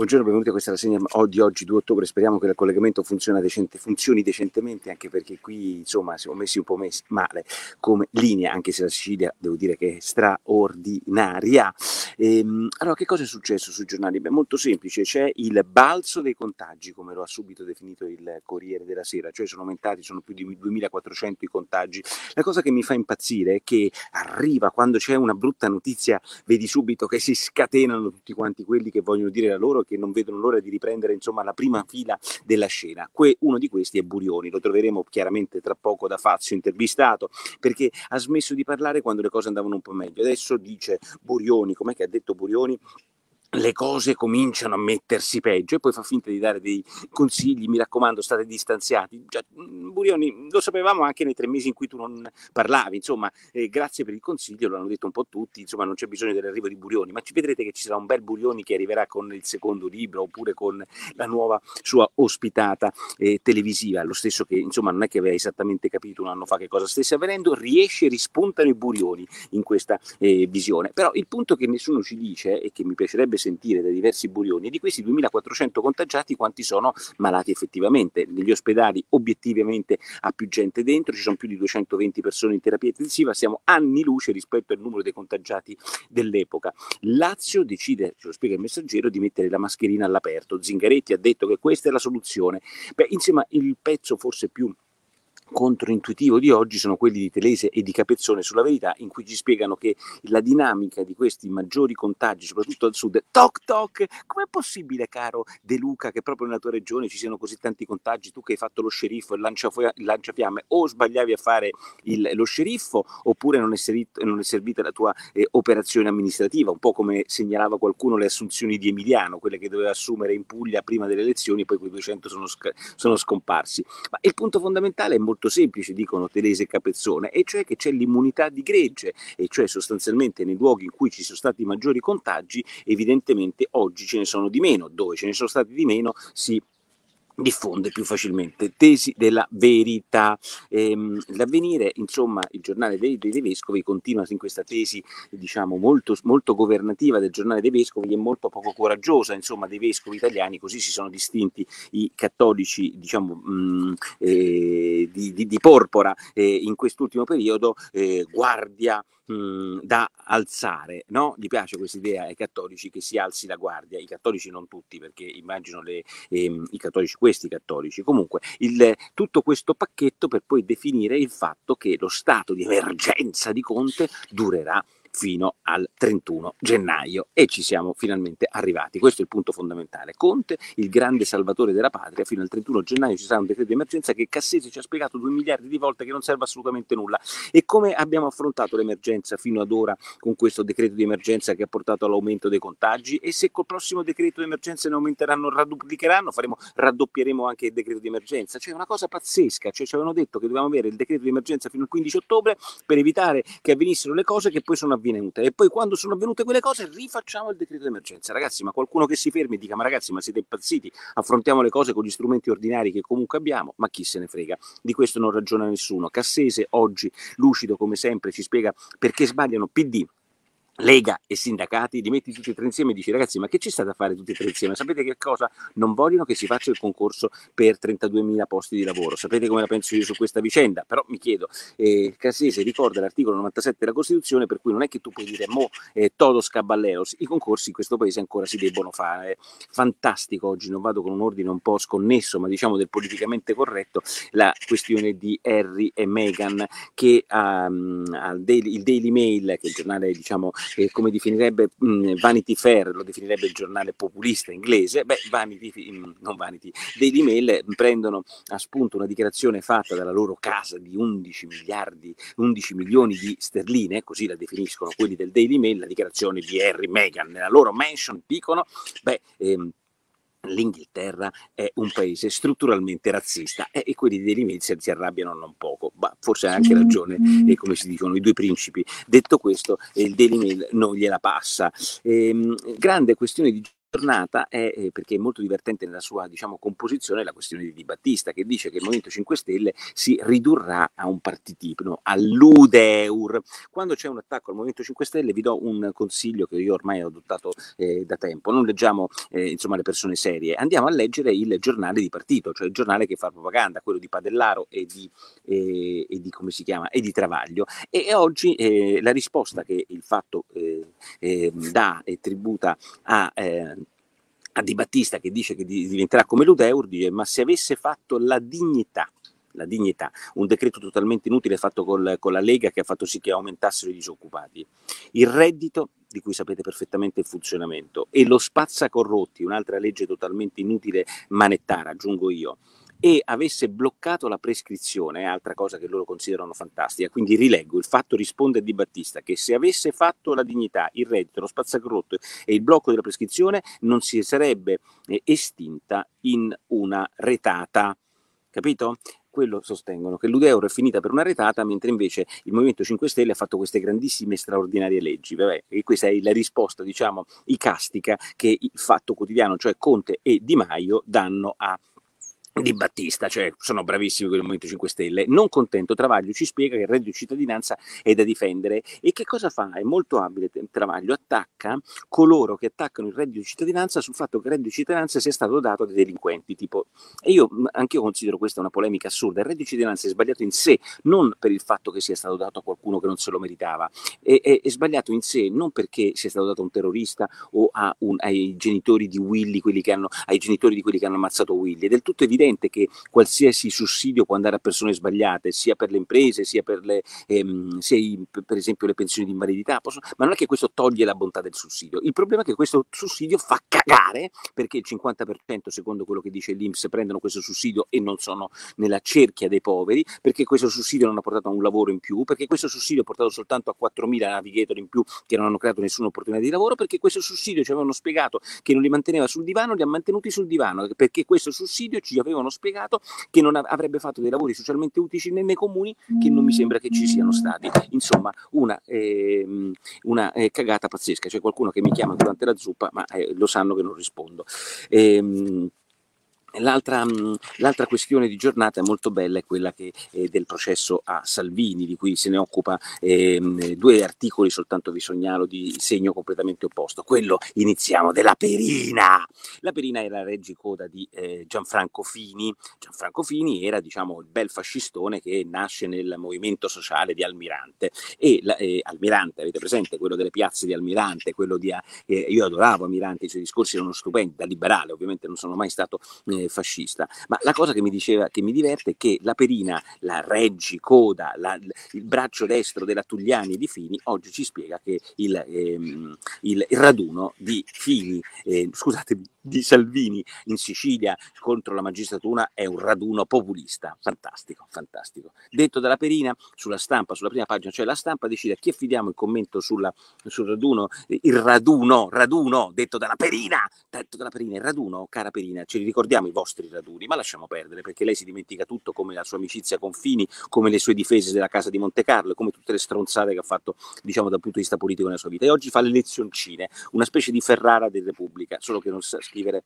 Buongiorno, benvenuti a questa rassegna di oggi 2 ottobre. Speriamo che il collegamento decente, funzioni decentemente, anche perché qui insomma siamo messi un po' messi male come linea, anche se la Sicilia devo dire che è straordinaria. Ehm, allora, che cosa è successo sui giornali? Beh, molto semplice, c'è il balzo dei contagi, come lo ha subito definito il Corriere della Sera, cioè sono aumentati, sono più di 2400 i contagi. La cosa che mi fa impazzire è che arriva quando c'è una brutta notizia, vedi subito che si scatenano tutti quanti quelli che vogliono dire la loro che non vedono l'ora di riprendere insomma la prima fila della scena. Que- uno di questi è Burioni, lo troveremo chiaramente tra poco da Fazio intervistato perché ha smesso di parlare quando le cose andavano un po' meglio. Adesso dice Burioni, com'è che ha detto Burioni? Le cose cominciano a mettersi peggio e poi fa finta di dare dei consigli, mi raccomando state distanziati. Già, mm, Burioni, lo sapevamo anche nei tre mesi in cui tu non parlavi, insomma, eh, grazie per il consiglio, lo hanno detto un po' tutti, insomma non c'è bisogno dell'arrivo di Burioni, ma ci vedrete che ci sarà un bel Burioni che arriverà con il secondo libro oppure con la nuova sua ospitata eh, televisiva, lo stesso che insomma non è che aveva esattamente capito un anno fa che cosa stesse avvenendo, riesce, rispuntano i Burioni in questa eh, visione. Però il punto che nessuno ci dice e che mi piacerebbe sentire da diversi burioni e di questi 2400 contagiati quanti sono malati effettivamente. Negli ospedali obiettivamente ha più gente dentro, ci sono più di 220 persone in terapia intensiva, siamo anni luce rispetto al numero dei contagiati dell'epoca. Lazio decide, ce lo spiega il messaggero, di mettere la mascherina all'aperto. Zingaretti ha detto che questa è la soluzione. Beh, insomma, il pezzo forse più controintuitivo di oggi sono quelli di Telese e di Capezzone sulla verità, in cui ci spiegano che la dinamica di questi maggiori contagi, soprattutto al sud, toc toc, com'è possibile, caro De Luca, che proprio nella tua regione ci siano così tanti contagi, tu che hai fatto lo sceriffo e il, il lanciafiamme, o sbagliavi a fare il, lo sceriffo, oppure non è, servito, non è servita la tua eh, operazione amministrativa, un po' come segnalava qualcuno le assunzioni di Emiliano, quelle che doveva assumere in Puglia prima delle elezioni, poi quei 200 sono, sc- sono scomparsi. Ma il punto fondamentale è molto molto semplice, dicono Telese e Capezzone, e cioè che c'è l'immunità di gregge, e cioè sostanzialmente nei luoghi in cui ci sono stati maggiori contagi, evidentemente oggi ce ne sono di meno, dove ce ne sono stati di meno si diffonde più facilmente. Tesi della verità. Ehm, l'avvenire, insomma, il giornale dei, dei, vescovi continua in questa tesi, diciamo, molto, molto governativa del giornale dei vescovi e molto poco coraggiosa, insomma, dei vescovi italiani, così si sono distinti i cattolici, diciamo, mh, mm, eh, di, di, di, porpora eh, in quest'ultimo periodo, eh, guardia da alzare, no? Gli piace questa idea ai cattolici che si alzi la guardia, i cattolici non tutti, perché immagino le, ehm, i cattolici, questi cattolici. Comunque, il, tutto questo pacchetto per poi definire il fatto che lo stato di emergenza di Conte durerà fino al 31 gennaio e ci siamo finalmente arrivati. Questo è il punto fondamentale. Conte, il grande salvatore della patria, fino al 31 gennaio ci sarà un decreto di emergenza che Cassese ci ha spiegato due miliardi di volte che non serve assolutamente nulla. E come abbiamo affrontato l'emergenza fino ad ora con questo decreto di emergenza che ha portato all'aumento dei contagi e se col prossimo decreto di emergenza ne aumenteranno, radduplicheranno, faremo, raddoppieremo anche il decreto di emergenza. Cioè una cosa pazzesca, cioè ci avevano detto che dovevamo avere il decreto di emergenza fino al 15 ottobre per evitare che avvenissero le cose che poi sono avvenute e poi quando sono avvenute quelle cose rifacciamo il decreto d'emergenza. Ragazzi, ma qualcuno che si fermi e dica ma ragazzi ma siete impazziti, affrontiamo le cose con gli strumenti ordinari che comunque abbiamo, ma chi se ne frega? Di questo non ragiona nessuno. Cassese oggi, lucido come sempre, ci spiega perché sbagliano PD, Lega e sindacati, li metti tutti e tre insieme e dici ragazzi ma che ci sta da fare tutti e tre insieme? Sapete che cosa? Non vogliono che si faccia il concorso per 32.000 posti di lavoro. Sapete come la penso io su questa vicenda? Però mi chiedo, eh, Cassese ricorda l'articolo 97 della Costituzione per cui non è che tu puoi dire mo eh, todos caballeros, i concorsi in questo paese ancora si debbono fare. Fantastico oggi, non vado con un ordine un po' sconnesso ma diciamo del politicamente corretto, la questione di Harry e Meghan che um, il Daily Mail, che è il giornale diciamo eh, come definirebbe mh, mm, Vanity Fair, lo definirebbe il giornale populista inglese, beh, Vanity, mh, mm, non Vanity, Daily Mail prendono a spunto una dichiarazione fatta dalla loro casa di 11 miliardi, 11 milioni di sterline, così la definiscono quelli del Daily Mail, la dichiarazione di Harry Meghan, nella loro mansion dicono, beh, ehm, l'Inghilterra è un paese strutturalmente razzista e, e quelli dei Limezia si arrabbiano non poco, ma forse ha anche ragione, e come si dicono i due principi. Detto questo, il Daily Mail non gliela passa. Ehm, grande questione di giornata è, eh, perché è molto divertente nella sua diciamo, composizione, la questione di Di Battista, che dice che il Movimento 5 Stelle si ridurrà a un partitipno, all'UDEUR. Quando c'è un attacco al Movimento 5 Stelle vi do un consiglio che io ormai ho adottato eh, da tempo, non leggiamo eh, insomma, le persone serie, andiamo a leggere il giornale di partito, cioè il giornale che fa propaganda, quello di Padellaro e di, eh, e di come si chiama, e di Travaglio. E, e oggi eh, la risposta che il fatto eh, dà e tributa a a Di Battista che dice che diventerà come l'Udeur, dice ma se avesse fatto la dignità, la dignità, un decreto totalmente inutile fatto col, con la Lega che ha fatto sì che aumentassero i disoccupati, il reddito di cui sapete perfettamente il funzionamento e lo spazza corrotti, un'altra legge totalmente inutile manettara, aggiungo io, e avesse bloccato la prescrizione, altra cosa che loro considerano fantastica. Quindi rileggo, il fatto risponde Di Battista che se avesse fatto la dignità, il reddito, lo spazzacorrotto e il blocco della prescrizione non si sarebbe eh, estinta in una retata. Capito? quello sostengono che l'Udeur è finita per una retata, mentre invece il Movimento 5 Stelle ha fatto queste grandissime straordinarie leggi. Vabbè, e questa è la risposta, diciamo, icastica che il Fatto Quotidiano, cioè Conte e Di Maio, danno a di Battista, cioè sono bravissimi con il Movimento 5 Stelle. Non contento, Travaglio ci spiega che il reddito di cittadinanza è da difendere e che cosa fa? È molto abile Travaglio, attacca coloro che attaccano il reddito di cittadinanza sul fatto che il reddito di cittadinanza sia stato dato dai delinquenti. Tipo, e io anche io considero questa una polemica assurda. Il reddito di cittadinanza è sbagliato in sé, non per il fatto che sia stato dato a qualcuno che non se lo meritava, è, è, è sbagliato in sé non perché sia stato dato a un terrorista o un, ai genitori di Willy, quelli che hanno, ai genitori di quelli che hanno ammazzato Willy. È del tutto evidente evidente che qualsiasi sussidio può andare a persone sbagliate, sia per le imprese, sia per, le, ehm, sia i, per esempio le pensioni di invalidità, possono, ma non è che questo toglie la bontà del sussidio. Il problema è che questo sussidio fa cagare perché il 50% secondo quello che dice l'Inps prendono questo sussidio e non sono nella cerchia dei poveri, perché questo sussidio non ha portato a un lavoro in più, perché questo sussidio ha portato soltanto a 4.000 navigator in più che non hanno creato nessuna opportunità di lavoro, perché questo sussidio ci avevano spiegato che non li manteneva sul divano, li ha mantenuti sul divano, perché questo sussidio ci aveva avevano spiegato che non avrebbe fatto dei lavori socialmente utili nei, nei comuni che non mi sembra che ci siano stati. Insomma, una, eh, una eh, cagata pazzesca. C'è qualcuno che mi chiama durante la zuppa, ma eh, lo sanno che non rispondo. Ehm, L'altra, mm, l'altra, questione di giornata molto bella, è quella che, eh, del processo a Salvini, di cui se ne occupa eh, due articoli, soltanto vi segnalo di segno completamente opposto. Quello, iniziamo, della Perina. La Perina era la reggicoda di eh, Gianfranco Fini. Gianfranco Fini era diciamo, il bel fascistone che nasce nel movimento sociale di Almirante. E la, eh, Almirante, avete presente, quello delle piazze di Almirante, quello di... Eh, io adoravo Almirante, i suoi discorsi erano stupendi, da liberale ovviamente non sono mai stato eh, fascista. Ma la cosa che mi diceva, che mi diverte è che la perina, la reggi, coda, la, il braccio destro della Tugliani di Fini, oggi ci spiega che il, ehm, il, raduno di Fini, eh, scusate, di Salvini in Sicilia contro la magistratura è un raduno populista. Fantastico, fantastico. Detto dalla Perina, sulla stampa, sulla prima pagina, cioè la stampa decide a chi affidiamo il commento sulla, sul raduno, il raduno, raduno, detto dalla Perina, detto dalla Perina, il raduno, cara Perina, ci ricordiamo i vostri raduni, ma lasciamo perdere perché lei si dimentica tutto come la sua amicizia con Fini, come le sue difese della casa di Monte Carlo, come tutte le stronzate che ha fatto, diciamo, dal punto di vista politico nella sua vita. E oggi fa le lezioncine, una specie di Ferrara della Repubblica, solo che non sa libre.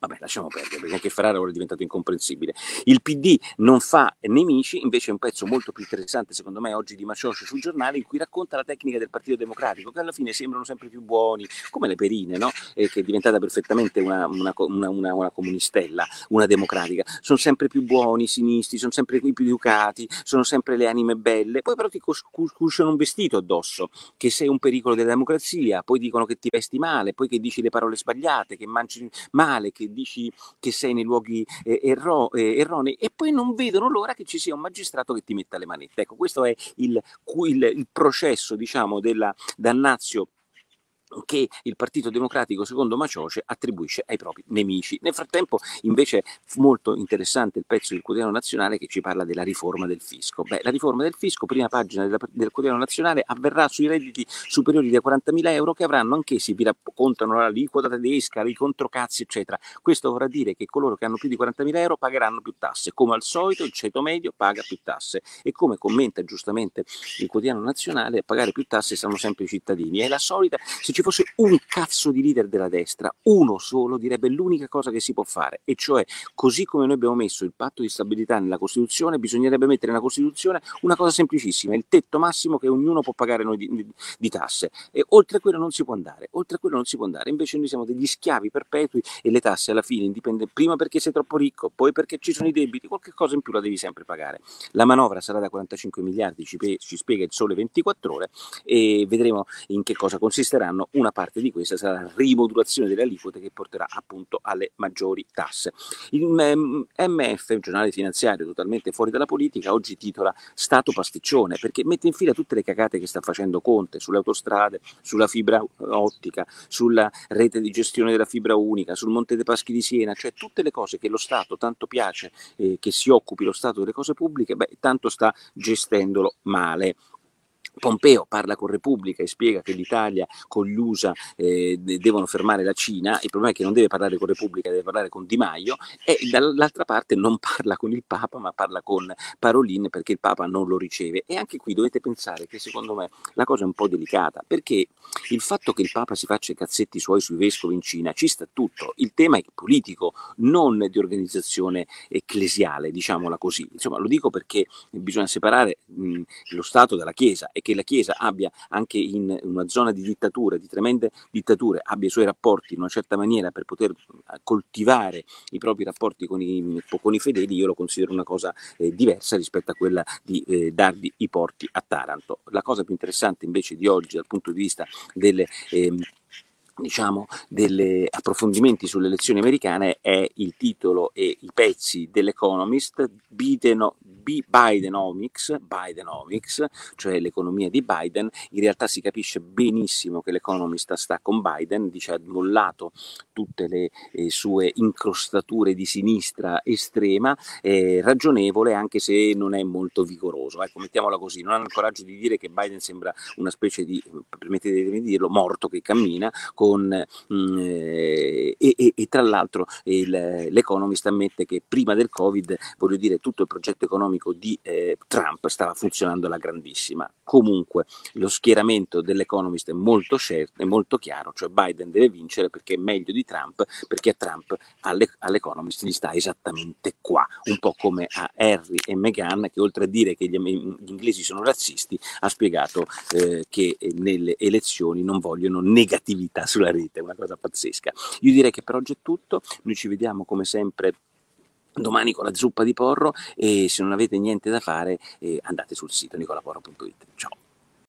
Vabbè, lasciamo perdere, perché anche Ferrara ora è diventato incomprensibile. Il PD non fa nemici, invece è un pezzo molto più interessante, secondo me, oggi di Macioscio sul giornale, in cui racconta la tecnica del Partito Democratico, che alla fine sembrano sempre più buoni, come le perine, no? eh, che è diventata perfettamente una, una, una, una, comunistella, una democratica. Sono sempre più buoni, sinistri, sono sempre più educati, sono sempre le anime belle, poi però ti cusciano un vestito addosso, che sei un pericolo della democrazia, poi dicono che ti vesti male, poi che dici le parole sbagliate, che mangi male, che dici che sei nei luoghi eh, erro, eh, erronei e poi non vedono l'ora che ci sia un magistrato che ti metta le manette. Ecco, questo è il, il, il processo, diciamo, della Dannazio che il Partito Democratico, secondo Macioce, attribuisce ai propri nemici. Nel frattempo, invece, molto interessante il pezzo del Quotidiano Nazionale che ci parla della riforma del fisco. Beh, la riforma del fisco, prima pagina della, del Quotidiano Nazionale, avverrà sui redditi superiori a 40.000 euro che avranno anch'essi, vi raccontano l'aliquota tedesca, i controcazzi, eccetera. Questo vorrà dire che coloro che hanno più di 40.000 euro pagheranno più tasse. Come al solito, il ceto medio paga più tasse. E come commenta giustamente il Quotidiano Nazionale, a pagare più tasse saranno sempre i cittadini. È la solita, ci fosse un cazzo di leader della destra, uno solo direbbe l'unica cosa che si può fare, e cioè così come noi abbiamo messo il patto di stabilità nella Costituzione, bisognerebbe mettere nella Costituzione una cosa semplicissima, il tetto massimo che ognuno può pagare noi di, di, tasse. E oltre a quello non si può andare, oltre a quello non si può andare. Invece noi siamo degli schiavi perpetui e le tasse alla fine indipendono prima perché sei troppo ricco, poi perché ci sono i debiti, qualche cosa in più la devi sempre pagare. La manovra sarà da 45 miliardi, ci, ci spiega il sole 24 ore e vedremo in che cosa consisteranno. Una parte di questa sarà la rimodulazione delle aliquote che porterà appunto alle maggiori tasse. Il MF, un giornale finanziario totalmente fuori dalla politica, oggi titola Stato pasticcione perché mette in fila tutte le cagate che sta facendo Conte sulle autostrade, sulla fibra ottica, sulla rete di gestione della fibra unica, sul Monte dei Paschi di Siena, cioè tutte le cose che lo Stato tanto piace eh, che si occupi lo Stato delle cose pubbliche, beh, tanto sta gestendolo male. Pompeo parla con Repubblica e spiega che l'Italia con gli USA eh, devono fermare la Cina, il problema è che non deve parlare con Repubblica, deve parlare con Di Maio e dall'altra parte non parla con il Papa ma parla con Parolin perché il Papa non lo riceve. E anche qui dovete pensare che secondo me la cosa è un po' delicata perché il fatto che il Papa si faccia i cazzetti suoi sui vescovi in Cina ci sta tutto, il tema è politico, non di organizzazione ecclesiale, diciamola così, insomma lo dico perché bisogna separare mh, lo Stato dalla Chiesa e che la Chiesa abbia anche in una zona di dittatura, di tremende dittature, abbia i suoi rapporti in una certa maniera per poter eh, coltivare i propri rapporti con i, con i fedeli, io lo considero una cosa eh, diversa rispetto a quella di eh, darvi i porti a Taranto. La cosa più interessante invece di oggi dal punto di vista delle... Eh, diciamo, degli approfondimenti sulle elezioni americane è il titolo e i pezzi dell'Economist Biden, Bidenomics, Bidenomics, cioè l'economia di Biden, in realtà si capisce benissimo che l'Economist sta con Biden, dice ha mollato tutte le eh, sue incrostature di sinistra estrema, eh, ragionevole anche se non è molto vigoroso, ecco mettiamola così, non hanno il coraggio di dire che Biden sembra una specie di, permettetemi di dirlo, morto che cammina, con, mh, mm, eh, e, e, tra l'altro il, l'Economist ammette che prima del Covid, voglio dire, tutto il progetto economico economico di eh, Trump stava funzionando alla grandissima. Comunque lo schieramento dell'Economist è molto, certo, è molto chiaro, cioè Biden deve vincere perché è meglio di Trump, perché a Trump alle, all'Economist gli sta esattamente qua, un po' come a Harry e Meghan che oltre a dire che gli, gli inglesi sono razzisti ha spiegato eh, che nelle elezioni non vogliono negatività sulla rete, una cosa pazzesca. Io direi che per oggi è tutto, noi ci vediamo come sempre domani con la zuppa di porro e se non avete niente da fare eh, andate sul sito nicolaporro.it. Ciao!